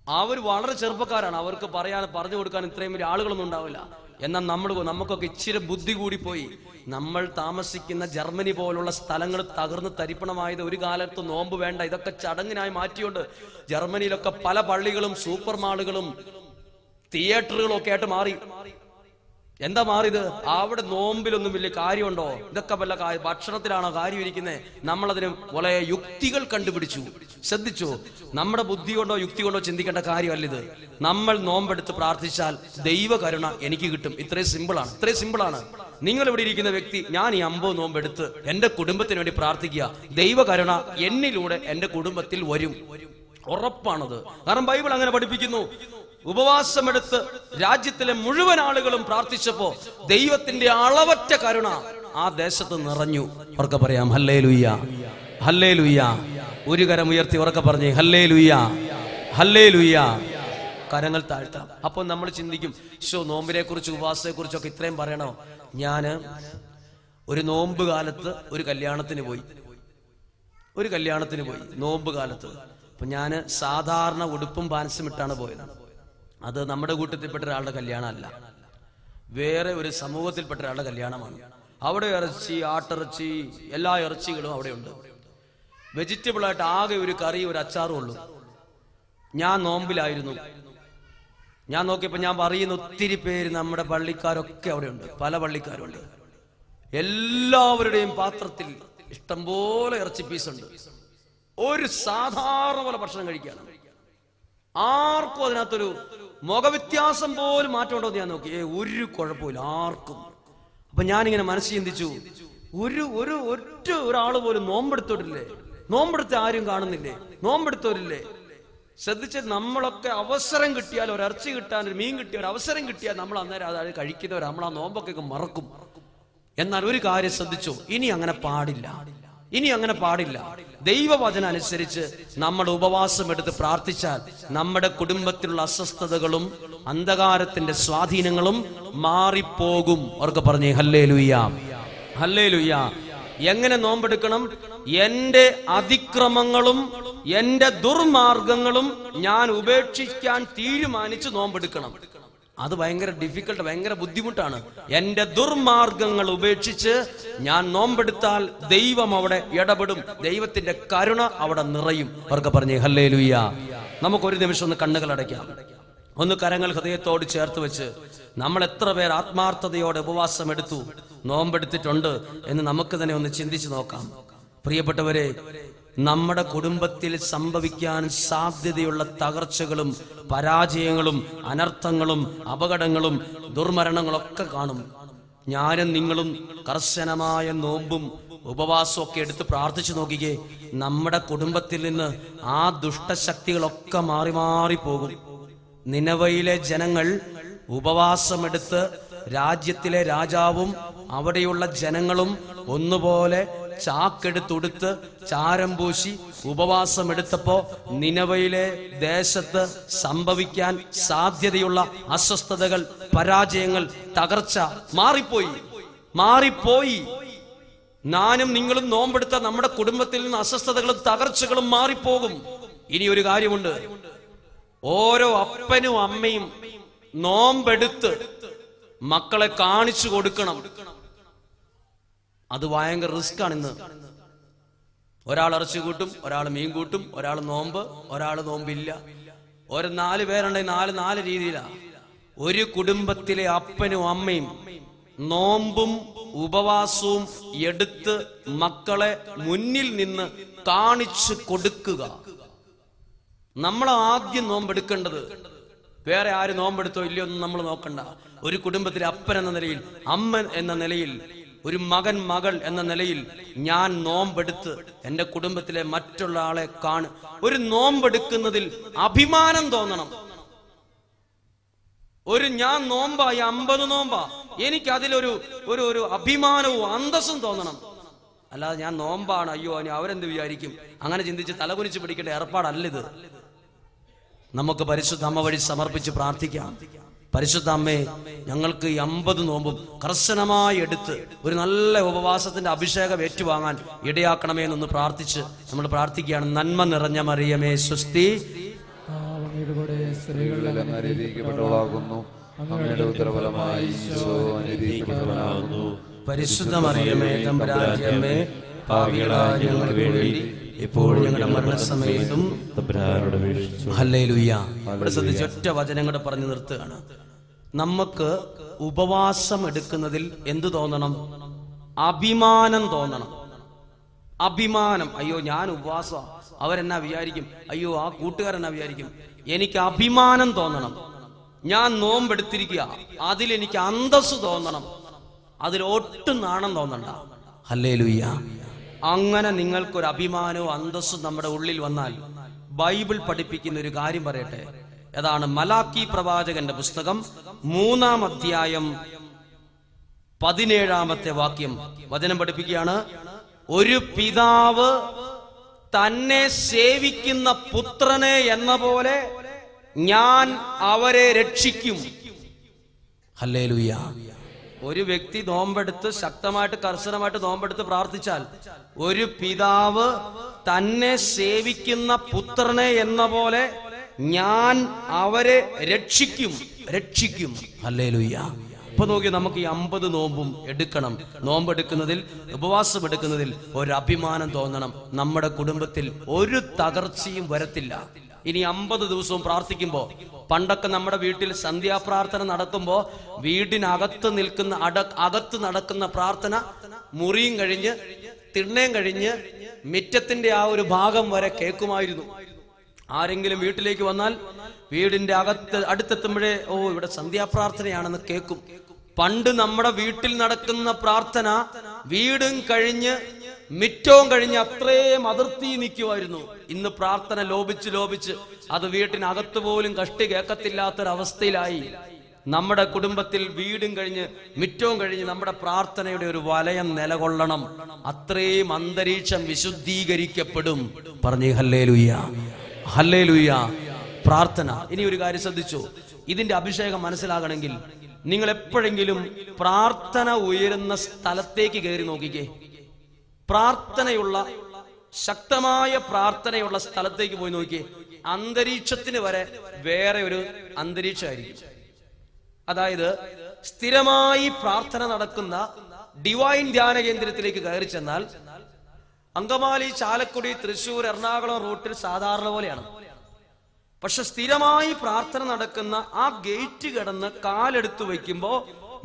അവർ വളരെ ചെറുപ്പക്കാരാണ്. അവർക്ക് പറയാൻ പറഞ്ഞു കൊടുക്കാൻ ഇത്രയും വലിയ ആളുകളൊന്നും ഉണ്ടാവില്ല. എന്നാൽ നമ്മൾ നമുക്കൊക്കെ ഇച്ചിരി ബുദ്ധി കൂടി പോയി. നമ്മൾ താമസിക്കുന്ന ജർമ്മനി പോലുള്ള സ്ഥലങ്ങൾ തകർന്ന് തരിപ്പണമായത് ഒരു കാലത്ത് നോമ്പ് വേണ്ട ഇതൊക്കെ ചടങ്ങിനായി മാറ്റിയോണ്ട് ജർമ്മനിയിലൊക്കെ പല പള്ളികളും സൂപ്പർ മാളുകളും തിയേറ്ററുകളും ഒക്കെ ആയിട്ട് മാറി. എന്താ മാറിയത്? അവിടെ നോമ്പിലൊന്നും വലിയ കാര്യമുണ്ടോ? ഇതൊക്കെ വല്ല ഭക്ഷണത്തിലാണോ കാര്യം ഇരിക്കുന്നത് നമ്മളതിന് വളരെ യുക്തികൾ കണ്ടുപിടിച്ചു. ശ്രദ്ധിച്ചു? നമ്മുടെ ബുദ്ധി കൊണ്ടോ യുക്തി കൊണ്ടോ ചിന്തിക്കേണ്ട കാര്യമല്ല ഇത് നമ്മൾ നോമ്പെടുത്ത് പ്രാർത്ഥിച്ചാൽ ദൈവകരുണ എനിക്ക് കിട്ടും. ഇത്രയും സിമ്പിളാണ്. ഇത്രയും സിമ്പിളാണ്. നിങ്ങൾ ഇവിടെ ഇരിക്കുന്ന വ്യക്തി ഞാൻ ഈ അമ്പത് നോമ്പെടുത്ത് എന്റെ കുടുംബത്തിന് വേണ്ടി പ്രാർത്ഥിക്കുക. ദൈവകരുണ എന്നിലൂടെ എന്റെ കുടുംബത്തിൽ വരും. ഉറപ്പാണത്. കാരണം ബൈബിൾ അങ്ങനെ പഠിപ്പിക്കുന്നു. ഉപവാസമെടുത്ത് രാജ്യത്തിലെ മുഴുവൻ ആളുകളും പ്രാർത്ഥിച്ചപ്പോ ദൈവത്തിന്റെ അളവറ്റ കരുണ ആ ദേശത്ത് നിറഞ്ഞു. ഉറക്കെ പറയാം ഹല്ലേ ലുയ്യ ഹല്ലേ ലുയ്യ ഒരു കരം ഉയർത്തി ഉറക്കെ പറഞ്ഞേ ഹല്ലേ ലുയ്യ ഹല്ലേ ലുയ്യ കരങ്ങൾ താഴ്ത്താം അപ്പൊ നമ്മൾ ചിന്തിക്കും ഷോ നോമ്പിനെ കുറിച്ച് ഉപവാസത്തെ കുറിച്ചൊക്കെ ഇത്രയും പറയണോ? ഞാൻ ഒരു നോമ്പ് കാലത്ത് ഒരു കല്യാണത്തിന് പോയി. ഒരു കല്യാണത്തിന് പോയി നോമ്പ് കാലത്ത്. അപ്പൊ ഞാൻ സാധാരണ ഉടുപ്പും പാൻസും ഇട്ടാണ് പോയത്. അത് നമ്മുടെ കൂട്ടത്തിൽപ്പെട്ട ഒരാളുടെ കല്യാണമല്ല. വേറെ ഒരു സമൂഹത്തിൽപ്പെട്ട ഒരാളുടെ കല്യാണമാണ്. അവിടെ ഇറച്ചി ആട്ടിറച്ചി എല്ലാ ഇറച്ചികളും അവിടെയുണ്ട്. വെജിറ്റബിൾ ആയിട്ട് ആകെ ഒരു കറി ഒരു അച്ചാറും ഉള്ളൂ. ഞാൻ നോമ്പിലായിരുന്നു. ഞാൻ നോക്കിയപ്പോ ഞാൻ പറയുന്ന ഒത്തിരി പേര് നമ്മുടെ പള്ളിക്കാരൊക്കെ അവിടെയുണ്ട്. പല പള്ളിക്കാരുണ്ട്. എല്ലാവരുടെയും പാത്രത്തിൽ ഇഷ്ടംപോലെ ഇറച്ചി പീസുണ്ട് ഒരു സാധാരണ പോലെ ഭക്ഷണം കഴിക്കാണ് ആർക്കും അതിനകത്തൊരു മുഖവ്യത്യാസം പോലും മാറ്റമുണ്ടോ എന്ന് ഞാൻ നോക്കി. ഏ ഒരു കുഴപ്പമില്ല ആർക്കും. അപ്പൊ ഞാനിങ്ങനെ മനസ്സ് ചിന്തിച്ചു ഒരു ഒരു ഒറ്റ ഒരാൾ പോലും നോമ്പെടുത്തോട്ടില്ലേ? നോമ്പെടുത്ത ആരും കാണുന്നില്ലേ? നോമ്പെടുത്തോരില്ലേ? ശ്രദ്ധിച്ച് നമ്മളൊക്കെ അവസരം കിട്ടിയാൽ ഒരു കിട്ടാൻ ഒരു മീൻ കിട്ടിയ ഒരു അവസരം കിട്ടിയാൽ നമ്മൾ അന്നേരം അതായത് കഴിക്കുന്നവർ നമ്മൾ ആ നോമ്പൊക്കെ മറക്കും. എന്നാൽ ഒരു കാര്യം ശ്രദ്ധിച്ചു ഇനി അങ്ങനെ പാടില്ല. ഇനി അങ്ങനെ പാടില്ല. ദൈവവചന അനുസരിച്ച് നമ്മൾ ഉപവാസം എടുത്ത് പ്രാർത്ഥിച്ചാൽ നമ്മുടെ കുടുംബത്തിലുള്ള അസ്വസ്ഥതകളും അന്ധകാരത്തിന്റെ സ്വാധീനങ്ങളും മാറിപ്പോകും. അവർക്ക് പറഞ്ഞേ ഹല്ലേ ലുയ്യ ഹല്ലേ ലുയ്യ എങ്ങനെ നോമ്പെടുക്കണം? എന്റെ അതിക്രമങ്ങളും എന്റെ ദുർമാർഗങ്ങളും ഞാൻ ഉപേക്ഷിക്കാൻ തീരുമാനിച്ച് നോമ്പെടുക്കണം. അത് ഭയങ്കര ഡിഫിക്കൽട്ട് ഭയങ്കര ബുദ്ധിമുട്ടാണ്. എന്റെ ദുർമാർഗങ്ങൾ ഉപേക്ഷിച്ച് ഞാൻ നോമ്പെടുത്താൽ ദൈവം അവിടെ ഇടപെടും. ദൈവത്തിന്റെ കരുണ അവിടെ നിറയും. അവർക്ക് പറഞ്ഞേ ഹല്ലേ ലുയ്യ നമുക്കൊരു നിമിഷം ഒന്ന് കണ്ണുകൾ അടയ്ക്കാം. ഒന്ന് കരങ്ങൾ ഹൃദയത്തോട് ചേർത്ത് വെച്ച് നമ്മൾ എത്ര പേർ ആത്മാർത്ഥതയോടെ ഉപവാസം എടുത്തു നോമ്പെടുത്തിട്ടുണ്ട് എന്ന് നമുക്ക് തന്നെ ഒന്ന് ചിന്തിച്ചു നോക്കാം. പ്രിയപ്പെട്ടവരെ നമ്മുടെ കുടുംബത്തിൽ സംഭവിക്കാൻ സാധ്യതയുള്ള തകർച്ചകളും പരാജയങ്ങളും അനർത്ഥങ്ങളും അപകടങ്ങളും ദുർമരണങ്ങളൊക്കെ കാണും. ഞാനും നിങ്ങളും കർശനമായ നോമ്പും ഉപവാസവും ഒക്കെ എടുത്ത് പ്രാർത്ഥിച്ചു നോക്കിക്കേ നമ്മുടെ കുടുംബത്തിൽ നിന്ന് ആ ദുഷ്ടശക്തികളൊക്കെ മാറി മാറി പോകും. നിലവയിലെ ജനങ്ങൾ ഉപവാസമെടുത്ത് രാജ്യത്തിലെ രാജാവും അവിടെയുള്ള ജനങ്ങളും ഒന്നുപോലെ ചാക്കെടുത്തുടുത്ത് ചാരം പൂശി ഉപവാസമെടുത്തപ്പോ നിനവയിലെ ദേശത്ത് സംഭവിക്കാൻ സാധ്യതയുള്ള അസ്വസ്ഥതകൾ പരാജയങ്ങൾ തകർച്ച മാറിപ്പോയി. മാറിപ്പോയി. ഞാനും നിങ്ങളും നോമ്പെടുത്ത നമ്മുടെ കുടുംബത്തിൽ നിന്ന് അസ്വസ്ഥതകളും തകർച്ചകളും മാറിപ്പോകും. ഇനി ഒരു കാര്യമുണ്ട്. ഓരോ അപ്പനും അമ്മയും നോമ്പെടുത്ത് മക്കളെ കാണിച്ചു കൊടുക്കണം. അത് ഭയങ്കര റിസ്ക് ആണ് ഇന്ന് ഒരാൾ ഇറച്ചി കൂട്ടും ഒരാൾ മീൻ കൂട്ടും ഒരാൾ നോമ്പ് ഒരാൾ നോമ്പില്ല. ഒരു നാല് പേരുണ്ടെങ്കിൽ നാല് നാല് രീതിയിലാ. ഒരു കുടുംബത്തിലെ അപ്പനും അമ്മയും നോമ്പും ഉപവാസവും എടുത്ത് മക്കളെ മുന്നിൽ നിന്ന് കാണിച്ചു കൊടുക്കുക. നമ്മൾ ആദ്യം നോമ്പെടുക്കേണ്ടത് വേറെ ആര് നോമ്പെടുത്തോ ഇല്ലയോ ഒന്നും നമ്മൾ നോക്കണ്ട. ഒരു കുടുംബത്തിലെ അപ്പൻ എന്ന നിലയിൽ അമ്മ എന്ന നിലയിൽ ഒരു മകൻ മകൾ എന്ന നിലയിൽ ഞാൻ നോമ്പെടുത്ത് എന്റെ കുടുംബത്തിലെ മറ്റുള്ള ആളെ കാണു. ഒരു നോമ്പെടുക്കുന്നതിൽ അഭിമാനം തോന്നണം. ഒരു ഞാൻ നോമ്പായി അമ്പത് നോമ്പാ. എനിക്ക് അതിലൊരു ഒരു ഒരു അഭിമാനവും അന്തസ്സും തോന്നണം. അല്ലാതെ ഞാൻ നോമ്പാണ്. അയ്യോ ഇനി അവരെന്ത് വിചാരിക്കും? അങ്ങനെ ചിന്തിച്ച് തലകുനിച്ച് പിടിക്കേണ്ട ഏർപ്പാടല്ലിത് നമുക്ക് പരിശുദ്ധ അമ്മ വഴി സമർപ്പിച്ച് പ്രാർത്ഥിക്കാം. പരിശുദ്ധ അമ്മേ ഞങ്ങൾക്ക് ഈ അമ്പത് നോമ്പും കർശനമായി എടുത്ത് ഒരു നല്ല ഉപവാസത്തിന്റെ അഭിഷേകം ഏറ്റുവാങ്ങാൻ ഇടയാക്കണമേ എന്നൊന്ന് പ്രാർത്ഥിച്ച് നമ്മൾ പ്രാർത്ഥിക്കുകയാണ്. നന്മ നിറഞ്ഞ മറിയമേ സുസ്തി അങ്ങയുടെ ഉത്തരഫലമായി പരിശുദ്ധ മറിയമേ തമ്പുരാജ്യമേ പാപികളായ ഞങ്ങൾക്ക് വേണ്ടി ഇപ്പോൾ ഞങ്ങളുടെ മരണസമയത്തും ഇവിടെ ശ്രദ്ധിച്ച് ഒറ്റ വചനം കൂടെ പറഞ്ഞു നിർത്തുകയാണ്. നമുക്ക് ഉപവാസം എടുക്കുന്നതിൽ എന്തു തോന്നണം? അഭിമാനം തോന്നണം. അഭിമാനം. അയ്യോ ഞാൻ ഉപവാസ അവരെന്നാ വിചാരിക്കും? അയ്യോ ആ കൂട്ടുകാരെന്നാ വിചാരിക്കും? എനിക്ക് അഭിമാനം തോന്നണം. ഞാൻ നോമ്പെടുത്തിരിക്കുക. അതിൽ എനിക്ക് അന്തസ് തോന്നണം. അതിൽ ഒട്ടും നാണം തോന്നണ്ട. അല്ലേ ലുയ്യ അങ്ങനെ നിങ്ങൾക്കൊരു അഭിമാനവും അന്തസ്സും നമ്മുടെ ഉള്ളിൽ വന്നാൽ ബൈബിൾ പഠിപ്പിക്കുന്ന ഒരു കാര്യം പറയട്ടെ. അതാണ് മലാക്കി പ്രവാചകന്റെ പുസ്തകം മൂന്നാം അധ്യായം പതിനേഴാമത്തെ വാക്യം. വചനം പഠിപ്പിക്കുകയാണ് ഒരു പിതാവ് തന്നെ സേവിക്കുന്ന പുത്രനെ എന്ന പോലെ ഞാൻ അവരെ രക്ഷിക്കും. ഒരു വ്യക്തി നോമ്പെടുത്ത് ശക്തമായിട്ട് കർശനമായിട്ട് നോമ്പെടുത്ത് പ്രാർത്ഥിച്ചാൽ ഒരു പിതാവ് തന്നെ സേവിക്കുന്ന പുത്രനെ എന്ന പോലെ ഞാൻ അവരെ രക്ഷിക്കും രക്ഷിക്കും. ഹല്ലേലൂയ. ഇപ്പൊ നോക്കി നമുക്ക് ഈ അമ്പത് നോമ്പും എടുക്കണം. നോമ്പെടുക്കുന്നതിൽ ഉപവാസം എടുക്കുന്നതിൽ ഒരു അഭിമാനം തോന്നണം. നമ്മുടെ കുടുംബത്തിൽ ഒരു തകർച്ചയും വരത്തില്ല. ഇനി അമ്പത് ദിവസവും പ്രാർത്ഥിക്കുമ്പോ പണ്ടൊക്കെ നമ്മുടെ വീട്ടിൽ സന്ധ്യാപ്രാർത്ഥന നടക്കുമ്പോ വീടിനകത്ത് നിൽക്കുന്ന അട അകത്ത് നടക്കുന്ന പ്രാർത്ഥന മുറിയും കഴിഞ്ഞ് തിണ്ണയും കഴിഞ്ഞ് മിറ്റത്തിന്റെ ആ ഒരു ഭാഗം വരെ കേൾക്കുമായിരുന്നു. ആരെങ്കിലും വീട്ടിലേക്ക് വന്നാൽ വീടിന്റെ അകത്ത് അടുത്തെത്തുമ്പോഴേ ഓ ഇവിടെ സന്ധ്യാപ്രാർത്ഥനയാണെന്ന് കേൾക്കും. പണ്ട് നമ്മുടെ വീട്ടിൽ നടക്കുന്ന പ്രാർത്ഥന വീടും കഴിഞ്ഞ് മിറ്റവും കഴിഞ്ഞ് അത്രയും അതിർത്തി നിൽക്കുമായിരുന്നു. ഇന്ന് പ്രാർത്ഥന ലോപിച്ച് ലോപിച്ച് അത് വീട്ടിനകത്ത് പോലും കഷ്ടി കേൾക്കത്തില്ലാത്തൊരവസ്ഥയിലായി. നമ്മുടെ കുടുംബത്തിൽ വീടും കഴിഞ്ഞ് മിറ്റവും കഴിഞ്ഞ് നമ്മുടെ പ്രാർത്ഥനയുടെ ഒരു വലയം നിലകൊള്ളണം. അത്രയും അന്തരീക്ഷം വിശുദ്ധീകരിക്കപ്പെടും. പറഞ്ഞു ഹല്ലേ ലുയ്യ ഹല്ലേ ലുയ്യ പ്രാർത്ഥന. ഇനി ഒരു കാര്യം ശ്രദ്ധിച്ചു. ഇതിന്റെ അഭിഷേകം മനസ്സിലാകണമെങ്കിൽ നിങ്ങൾ എപ്പോഴെങ്കിലും പ്രാർത്ഥന ഉയരുന്ന സ്ഥലത്തേക്ക് കയറി നോക്കിക്കേ. പ്രാർത്ഥനയുള്ള ശക്തമായ പ്രാർത്ഥനയുള്ള സ്ഥലത്തേക്ക് പോയി നോക്കിയേ അന്തരീക്ഷത്തിന് വരെ വേറെ ഒരു അന്തരീക്ഷമായിരിക്കും. അതായത് സ്ഥിരമായി പ്രാർത്ഥന നടക്കുന്ന ഡിവൈൻ ധ്യാന കേന്ദ്രത്തിലേക്ക് കയറി ചെന്നാൽ അങ്കമാലി ചാലക്കുടി തൃശൂർ എറണാകുളം റൂട്ടിൽ സാധാരണ പോലെയാണ്. പക്ഷെ സ്ഥിരമായി പ്രാർത്ഥന നടക്കുന്ന ആ ഗേറ്റ് കിടന്ന് കാലെടുത്ത് വെക്കുമ്പോ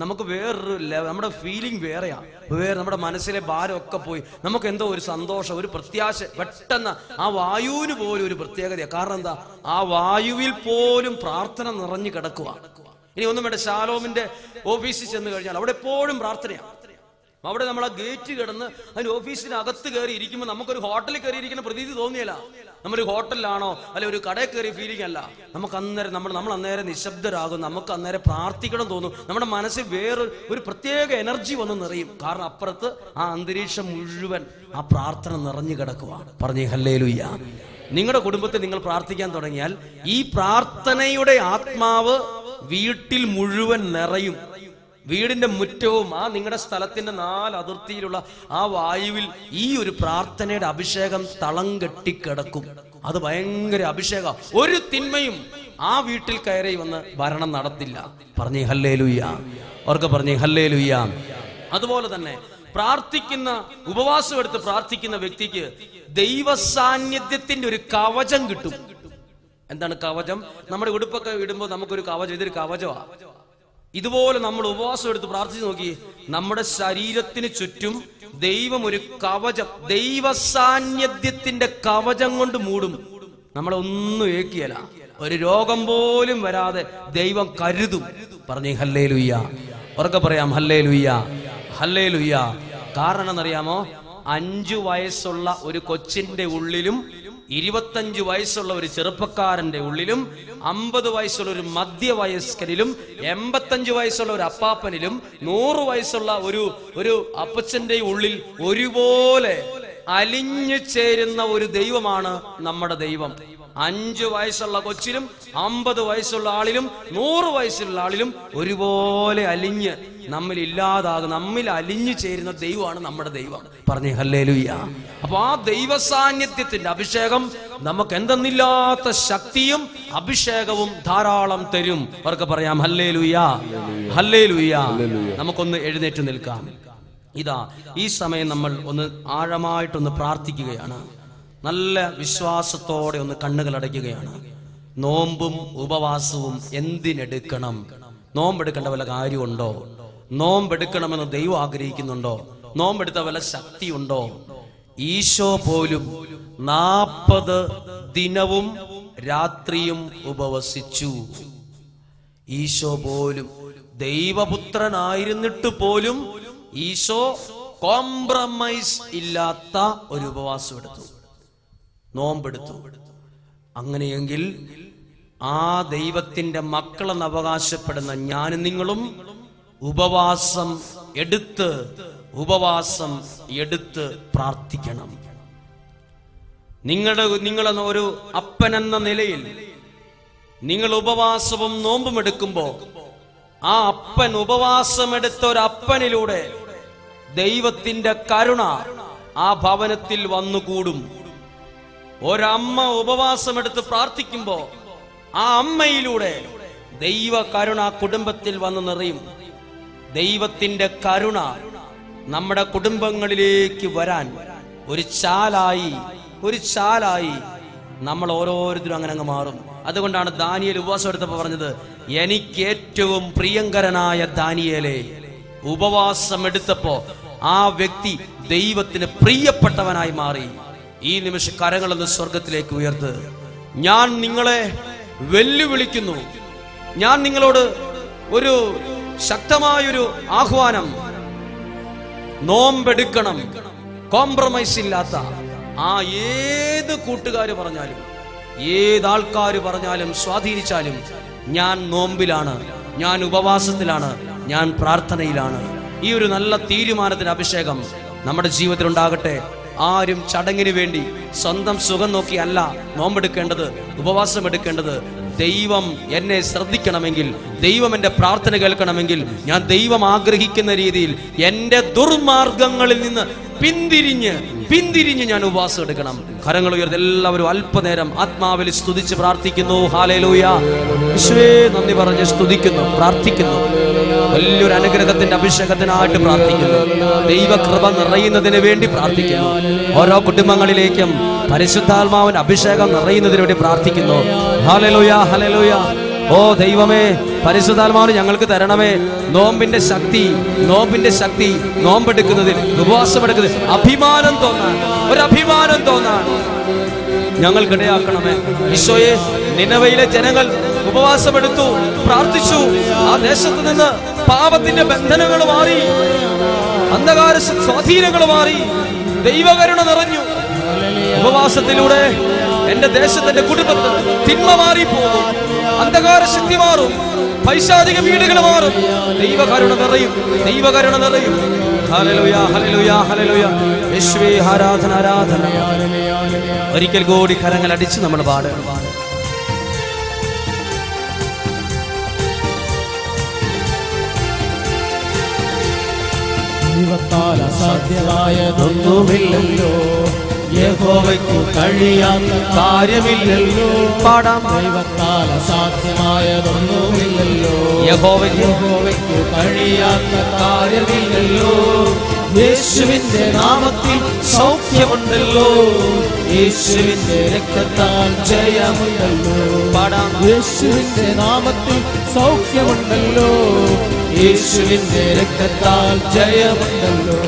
നമുക്ക് വേറൊരു നമ്മുടെ ഫീലിംഗ് വേറെയാ. വേറെ നമ്മുടെ മനസ്സിലെ ഭാരം ഒക്കെ പോയി. നമുക്ക് എന്തോ ഒരു സന്തോഷം ഒരു പ്രത്യാശ പെട്ടെന്ന് ആ വായുവിന് പോലും ഒരു പ്രത്യേകതയാണ് കാരണം എന്താ? ആ വായുവിൽ പോലും പ്രാർത്ഥന നിറഞ്ഞു കിടക്കുക ഇനി ഒന്നും വേണ്ട ശാലോമിന്റെ ഓഫീസിൽ ചെന്ന് കഴിഞ്ഞാൽ അവിടെ എപ്പോഴും പ്രാർത്ഥനയാണ് അവിടെ നമ്മൾ ആ ഗേറ്റ് കിടന്ന് അതിന്റെ ഓഫീസിനകത്ത് കയറി ഇരിക്കുമ്പോൾ നമുക്കൊരു ഹോട്ടലിൽ കയറി ഇരിക്കുന്ന പ്രതീതി തോന്നിയല്ല. നമ്മളൊരു ഹോട്ടലിലാണോ അല്ലെ ഒരു കടയിൽ കയറി ഫീലിംഗ് അല്ല. നമുക്ക് അന്നേരം നമ്മൾ നമ്മൾ അന്നേരം നിശബ്ദരാകും നമുക്ക് അന്നേരം പ്രാർത്ഥിക്കണം തോന്നും. നമ്മുടെ മനസ്സിൽ വേറെ ഒരു പ്രത്യേക എനർജി വന്ന് നിറയും. കാരണം അപ്പുറത്ത് ആ അന്തരീക്ഷം മുഴുവൻ ആ പ്രാർത്ഥന നിറഞ്ഞു കിടക്കുവാണ്. പറഞ്ഞു ഹല്ലേലുയ്യ. നിങ്ങളുടെ കുടുംബത്തിൽ നിങ്ങൾ പ്രാർത്ഥിക്കാൻ തുടങ്ങിയാൽ ഈ പ്രാർത്ഥനയുടെ ആത്മാവ് വീട്ടിൽ മുഴുവൻ നിറയും. വീടിന്റെ മുറ്റവും ആ നിങ്ങളുടെ സ്ഥലത്തിന്റെ നാല് അതിർത്തിയിലുള്ള ആ വായുവിൽ ഈ ഒരു പ്രാർത്ഥനയുടെ അഭിഷേകം തളം കെട്ടിക്കിടക്കും അത് ഭയങ്കര അഭിഷേകം. ഒരു തിന്മയും ആ വീട്ടിൽ കയറി വന്ന് ഭരണം നടത്തില്ല. പറഞ്ഞേ ഹല്ലേ ലുയ്യ അവർക്ക് പറഞ്ഞേ ഹല്ലേ ലുയ്യ അതുപോലെ തന്നെ പ്രാർത്ഥിക്കുന്ന ഉപവാസം എടുത്ത് പ്രാർത്ഥിക്കുന്ന വ്യക്തിക്ക് ദൈവ സാന്നിധ്യത്തിന്റെ ഒരു കവചം കിട്ടും. എന്താണ് കവചം? നമ്മുടെ ഉടുപ്പൊക്കെ ഇടുമ്പോൾ നമുക്കൊരു കവചം ഇതൊരു കവചമാണ് ഇതുപോലെ നമ്മൾ ഉപവാസം എടുത്ത് പ്രാർത്ഥിച്ചു നോക്കി. നമ്മുടെ ശരീരത്തിന് ചുറ്റും ദൈവം ഒരു കവചം ദൈവ സാന്നിധ്യത്തിന്റെ കവചം കൊണ്ട് മൂടും. നമ്മളെ ഒന്നും ഏക്കിയല്ല. ഒരു രോഗം പോലും വരാതെ ദൈവം കരുതും. പറഞ്ഞു ഹല്ലേ ലുയ്യ ഉറക്കെ പറയാം ഹല്ലേ ലുയ്യ ഹല്ലേ ലുയ്യ കാരണം എന്നറിയാമോ? അഞ്ചു വയസ്സുള്ള ഒരു കൊച്ചിന്റെ ഉള്ളിലും ഇരുപത്തഞ്ച് വയസ്സുള്ള ഒരു ചെറുപ്പക്കാരന്റെ ഉള്ളിലും അമ്പത് വയസ്സുള്ള ഒരു മധ്യവയസ്കരിലും എൺപത്തഞ്ച് വയസ്സുള്ള ഒരു അപ്പാപ്പനിലും നൂറ് വയസ്സുള്ള ഒരു ഒരു അപ്പച്ചന്റെ ഉള്ളിൽ ഒരുപോലെ അലിഞ്ഞു ചേരുന്ന ഒരു ദൈവമാണ് നമ്മുടെ ദൈവം. അഞ്ചു വയസ്സുള്ള കൊച്ചിലും അമ്പത് വയസ്സുള്ള ആളിലും നൂറ് വയസ്സുള്ള ആളിലും ഒരുപോലെ അലിഞ്ഞ് നമ്മിൽ ഇല്ലാതാകും നമ്മിൽ അലിഞ്ഞു ചേരുന്ന ദൈവമാണ് നമ്മുടെ ദൈവം. പറഞ്ഞേ ഹല്ലേലുയ്യ അപ്പൊ ആ ദൈവ സാന്നിധ്യത്തിന്റെ അഭിഷേകം നമുക്ക് എന്തെന്നില്ലാത്ത ശക്തിയും അഭിഷേകവും ധാരാളം തരും. അവർക്ക് പറയാം ഹല്ലേലുയ്യ ഹല്ലേലുയ്യ നമുക്കൊന്ന് എഴുന്നേറ്റ് നിൽക്കാം. ഇതാ ഈ സമയം നമ്മൾ ഒന്ന് ആഴമായിട്ടൊന്ന് പ്രാർത്ഥിക്കുകയാണ്. നല്ല വിശ്വാസത്തോടെ ഒന്ന് കണ്ണുകൾ അടയ്ക്കുകയാണ്. നോമ്പും ഉപവാസവും എന്തിനെടുക്കണം? നോമ്പെടുക്കേണ്ട വല്ല കാര്യമുണ്ടോ? നോമ്പെടുക്കണമെന്ന് ദൈവം ആഗ്രഹിക്കുന്നുണ്ടോ? നോമ്പെടുത്ത വല്ല ശക്തിയുണ്ടോ? ഈശോ പോലും നാപ്പത് ദിനവും രാത്രിയും ഉപവസിച്ചു. ഈശോ പോലും ദൈവപുത്രനായിരുന്നിട്ട് പോലും ഈശോ കോംപ്രമൈസ് ഇല്ലാത്ത ഒരു ഉപവാസം എടുത്തു. നോമ്പെടുത്തു. അങ്ങനെയെങ്കിൽ ആ ദൈവത്തിന്റെ മക്കളെന്ന് അവകാശപ്പെടുന്ന ഞാനും നിങ്ങളും ഉപവാസം എടുത്ത് ഉപവാസം എടുത്ത് പ്രാർത്ഥിക്കണം. നിങ്ങളുടെ നിങ്ങളെന്ന ഒരു അപ്പനെന്ന നിലയിൽ നിങ്ങൾ ഉപവാസവും നോമ്പും എടുക്കുമ്പോൾ ആ അപ്പൻ ഉപവാസമെടുത്ത ഒരു അപ്പനിലൂടെ ദൈവത്തിന്റെ കരുണ ആ ഭവനത്തിൽ വന്നുകൂടും. ഒരമ്മ ഉപവാസമെടുത്ത് പ്രാർത്ഥിക്കുമ്പോ ആ അമ്മയിലൂടെ ദൈവ കരുണ കുടുംബത്തിൽ വന്ന് നിറയും. ദൈവത്തിന്റെ കരുണ നമ്മുടെ കുടുംബങ്ങളിലേക്ക് വരാൻ ഒരു ചാലായി ഒരു ചാലായി നമ്മൾ ഓരോരുത്തരും അങ്ങനെ അങ്ങ് മാറും. അതുകൊണ്ടാണ് ദാനിയൽ ഉപവാസം എടുത്തപ്പോൾ പറഞ്ഞത് എനിക്ക് ഏറ്റവും പ്രിയങ്കരനായ ദാനിയലെ ഉപവാസം എടുത്തപ്പോ ആ വ്യക്തി ദൈവത്തിന് പ്രിയപ്പെട്ടവനായി മാറി. ഈ നിമിഷ കരങ്ങളെന്ന് സ്വർഗത്തിലേക്ക് ഉയർത്ത്. ഞാൻ നിങ്ങളെ വെല്ലുവിളിക്കുന്നു. ഞാൻ നിങ്ങളോട് ഒരു ശക്തമായൊരു ആഹ്വാനം. നോമ്പെടുക്കണം. കോംപ്രമൈസ് ഇല്ലാത്ത ആ ഏത് കൂട്ടുകാർ പറഞ്ഞാലും ഏതാൾക്കാർ പറഞ്ഞാലും സ്വാധീനിച്ചാലും ഞാൻ നോമ്പിലാണ് ഞാൻ ഉപവാസത്തിലാണ് ഞാൻ പ്രാർത്ഥനയിലാണ്. ഈ ഒരു നല്ല തീരുമാനത്തിന് അഭിഷേകം നമ്മുടെ ജീവിതത്തിൽ ഉണ്ടാകട്ടെ ആരും ചടങ്ങിന് വേണ്ടി സ്വന്തം സുഖം നോക്കിയല്ല നോമ്പെടുക്കേണ്ടത് ഉപവാസം എടുക്കേണ്ടത്. ദൈവം എന്നെ ശ്രദ്ധിക്കണമെങ്കിൽ ദൈവം എന്റെ പ്രാർത്ഥന കേൾക്കണമെങ്കിൽ ഞാൻ ദൈവം ആഗ്രഹിക്കുന്ന രീതിയിൽ എന്റെ ദുർമാർഗങ്ങളിൽ നിന്ന് പിന്തിരിഞ്ഞ് പിന്തിരിഞ്ഞ് ഞാൻ ഉപവാസം എടുക്കണം. കരങ്ങൾ ഉയർത്തി എല്ലാവരും അല്പനേരം ആത്മാവിൽ സ്തുതിച്ച് പ്രാർത്ഥിക്കുന്നു. ഹാലേലൂയ വിശ്വേ നന്ദി പറഞ്ഞ് സ്തുതിക്കുന്നു പ്രാർത്ഥിക്കുന്നു. വലിയൊരു അനുഗ്രഹത്തിന്റെ അഭിഷേകത്തിനായിട്ട് പ്രാർത്ഥിക്കുന്നു. ദൈവകൃപ നിറയുന്നതിന് വേണ്ടി പ്രാർത്ഥിക്കുന്നു. ഓരോ കുടുംബങ്ങളിലേക്കും പരിശുദ്ധാത്മാവിന്റെ അഭിഷേകം നിറയുന്നതിന് വേണ്ടി പ്രാർത്ഥിക്കുന്നു. ഹാലലുയ ഹലലുയ ഓ ദൈവമേ പരിശുദ്ധാത്മാവിന് ഞങ്ങൾക്ക് തരണമേ. നോമ്പിന്റെ ശക്തി നോമ്പിന്റെ ശക്തി നോമ്പെടുക്കുന്നതിൽ ഉപവാസമെടുക്കുന്നതിൽ അഭിമാനം തോന്നാൻ ഒരു അഭിമാനം തോന്നാൻ ഞങ്ങൾക്കിടയാക്കണമേ. ഈശോയെ നിലവയിലെ ജനങ്ങൾ ഉപവാസമെടുത്തു പ്രാർത്ഥിച്ചു. ആ ദേശത്ത് നിന്ന് പാപത്തിന്റെ ബന്ധനങ്ങൾ മാറി അന്ധകാര സ്വാധീനങ്ങൾ മാറി ദൈവകരുണ നിറഞ്ഞു. ഉപവാസത്തിലൂടെ എന്റെ ദേശത്തിന്റെ കുടുംബത്തിൽ തിന്മ മാറി പോകും അന്ധകാര ശക്തി മാറും. പൈശാചിക വീടുകൾ മാറും. ദൈവകരുണ നിറയും. ദൈവകരുണ നിറയും. ആരാധന. ഒരിക്കൽ കൂടി കരങ്ങൾ അടിച്ച് നമ്മൾ പാടുക. ദൈവത്താൽ അസാധ്യമായതൊന്നുമില്ലല്ലോ. യഹോവയ്ക്കു കഴിയാത്ത കാര്യമില്ലല്ലോ. പാടാം. ദൈവത്താൽ അസാധ്യമായതൊന്നുമില്ലല്ലോ. യഹോവയ്ക്ക് യഹോവയ്ക്കു കഴിയാത്ത കാര്യമില്ലല്ലോ. യേശുവിന്റെ നാമത്തിൽ സൗഖ്യമുണ്ടല്ലോ. യേശുവിന്റെ രക്തത്താൽ ജയമുണ്ടല്ലോ. പാടാം. യേശുവിന്റെ നാമത്തിൽ സൗഖ്യമുണ്ടല്ലോ. യേശുവിന്റെ രക്തത്താൽ ജയമുണ്ടല്ലോ